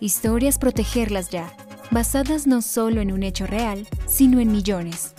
Historias Protegerlas Ya, basadas no solo en un hecho real, sino en millones.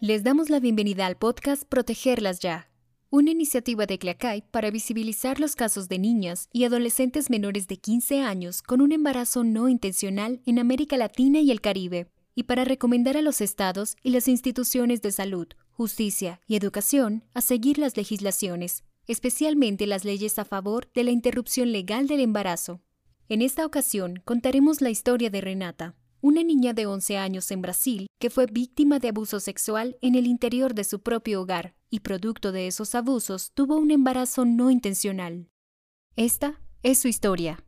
Les damos la bienvenida al podcast Protegerlas Ya, una iniciativa de Clacay para visibilizar los casos de niñas y adolescentes menores de 15 años con un embarazo no intencional en América Latina y el Caribe, y para recomendar a los estados y las instituciones de salud, justicia y educación a seguir las legislaciones, especialmente las leyes a favor de la interrupción legal del embarazo. En esta ocasión contaremos la historia de Renata, una niña de 11 años en Brasil que fue víctima de abuso sexual en el interior de su propio hogar y producto de esos abusos tuvo un embarazo no intencional. Esta es su historia.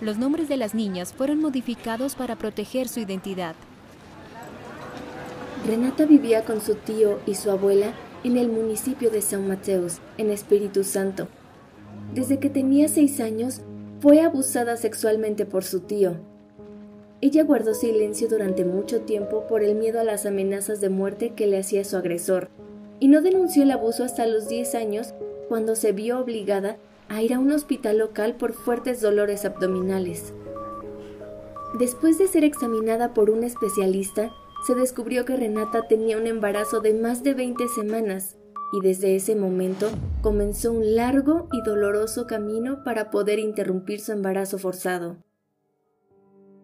Los nombres de las niñas fueron modificados para proteger su identidad. Renata vivía con su tío y su abuela en el municipio de San Mateus, en Espíritu Santo. Desde que tenía seis años, fue abusada sexualmente por su tío. Ella guardó silencio durante mucho tiempo por el miedo a las amenazas de muerte que le hacía su agresor, y no denunció el abuso hasta los 10 años, cuando se vio obligada a ir a un hospital local por fuertes dolores abdominales. Después de ser examinada por un especialista, se descubrió que Renata tenía un embarazo de más de 20 semanas y desde ese momento comenzó un largo y doloroso camino para poder interrumpir su embarazo forzado.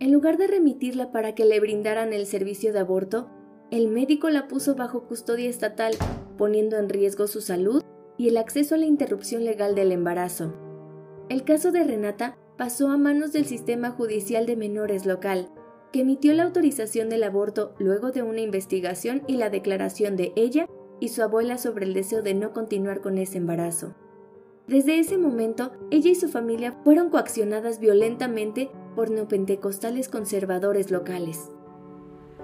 En lugar de remitirla para que le brindaran el servicio de aborto, el médico la puso bajo custodia estatal, poniendo en riesgo su salud y el acceso a la interrupción legal del embarazo. El caso de Renata pasó a manos del sistema judicial de menores local, emitió la autorización del aborto luego de una investigación y la declaración de ella y su abuela sobre el deseo de no continuar con ese embarazo. Desde ese momento, ella y su familia fueron coaccionadas violentamente por neopentecostales conservadores locales.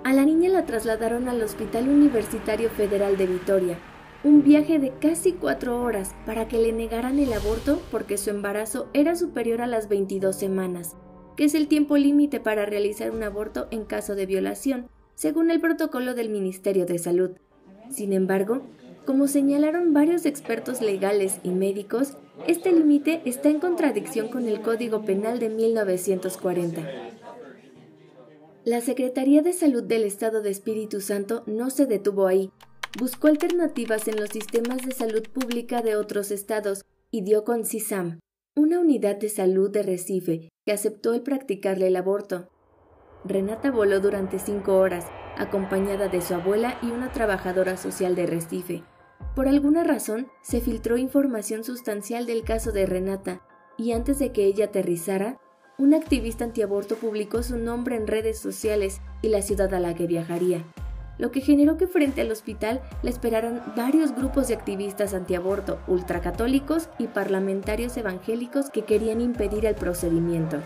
A la niña la trasladaron al Hospital Universitario Federal de Vitoria, un viaje de casi cuatro horas para que le negaran el aborto porque su embarazo era superior a las 22 semanas, que es el tiempo límite para realizar un aborto en caso de violación, según el protocolo del Ministerio de Salud. Sin embargo, como señalaron varios expertos legales y médicos, este límite está en contradicción con el Código Penal de 1940. La Secretaría de Salud del Estado de Espíritu Santo no se detuvo ahí. Buscó alternativas en los sistemas de salud pública de otros estados y dio con CISAM, una unidad de salud de Recife que aceptó el practicarle el aborto. Renata voló durante cinco horas, acompañada de su abuela y una trabajadora social de Recife. Por alguna razón, se filtró información sustancial del caso de Renata, y antes de que ella aterrizara, un activista antiaborto publicó su nombre en redes sociales y la ciudad a la que viajaría, lo que generó que frente al hospital la esperaran varios grupos de activistas antiaborto, ultracatólicos y parlamentarios evangélicos que querían impedir el procedimiento.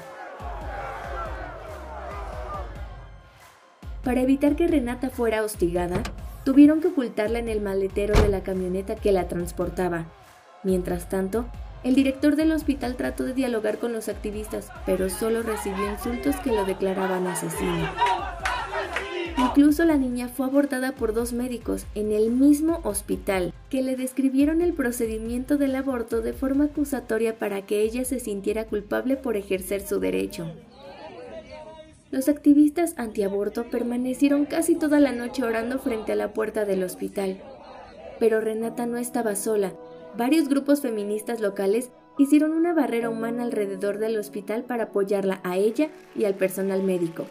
Para evitar que Renata fuera hostigada, tuvieron que ocultarla en el maletero de la camioneta que la transportaba. Mientras tanto, el director del hospital trató de dialogar con los activistas, pero solo recibió insultos que lo declaraban asesino. Incluso la niña fue abortada por dos médicos en el mismo hospital, que le describieron el procedimiento del aborto de forma acusatoria para que ella se sintiera culpable por ejercer su derecho. Los activistas antiaborto permanecieron casi toda la noche orando frente a la puerta del hospital. Pero Renata no estaba sola. Varios grupos feministas locales hicieron una barrera humana alrededor del hospital para apoyarla a ella y al personal médico.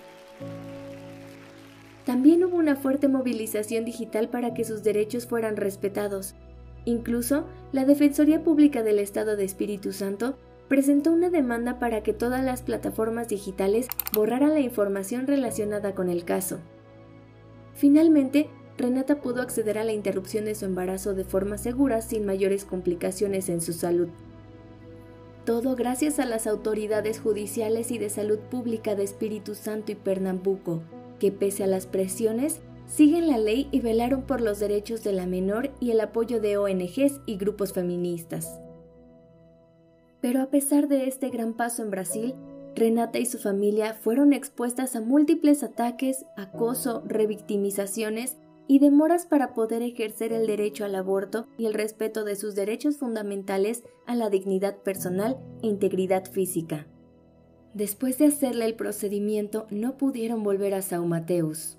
También hubo una fuerte movilización digital para que sus derechos fueran respetados. Incluso, la Defensoría Pública del Estado de Espíritu Santo presentó una demanda para que todas las plataformas digitales borraran la información relacionada con el caso. Finalmente, Renata pudo acceder a la interrupción de su embarazo de forma segura sin mayores complicaciones en su salud. Todo gracias a las autoridades judiciales y de salud pública de Espíritu Santo y Pernambuco, que pese a las presiones, siguen la ley y velaron por los derechos de la menor y el apoyo de ONGs y grupos feministas. Pero a pesar de este gran paso en Brasil, Renata y su familia fueron expuestas a múltiples ataques, acoso, revictimizaciones y demoras para poder ejercer el derecho al aborto y el respeto de sus derechos fundamentales a la dignidad personal e integridad física. Después de hacerle el procedimiento, no pudieron volver a Sao Mateus.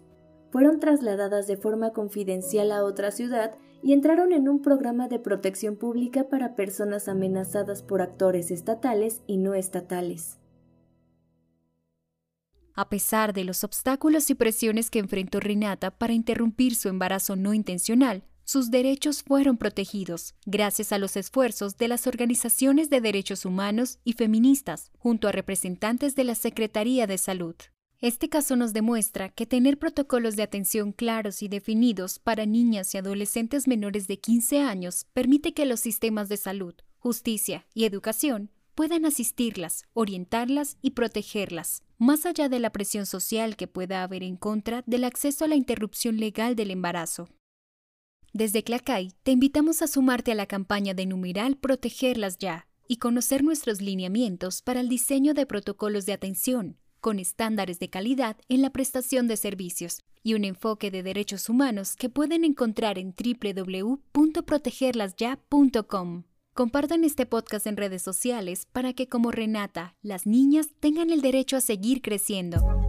Fueron trasladadas de forma confidencial a otra ciudad y entraron en un programa de protección pública para personas amenazadas por actores estatales y no estatales. A pesar de los obstáculos y presiones que enfrentó Renata para interrumpir su embarazo no intencional, sus derechos fueron protegidos gracias a los esfuerzos de las organizaciones de derechos humanos y feministas, junto a representantes de la Secretaría de Salud. Este caso nos demuestra que tener protocolos de atención claros y definidos para niñas y adolescentes menores de 15 años permite que los sistemas de salud, justicia y educación puedan asistirlas, orientarlas y protegerlas, más allá de la presión social que pueda haber en contra del acceso a la interrupción legal del embarazo. Desde Clacay, te invitamos a sumarte a la campaña de numeral Protegerlas Ya y conocer nuestros lineamientos para el diseño de protocolos de atención, con estándares de calidad en la prestación de servicios y un enfoque de derechos humanos que pueden encontrar en www.protegerlasya.com. Compartan este podcast en redes sociales para que como Renata, las niñas tengan el derecho a seguir creciendo.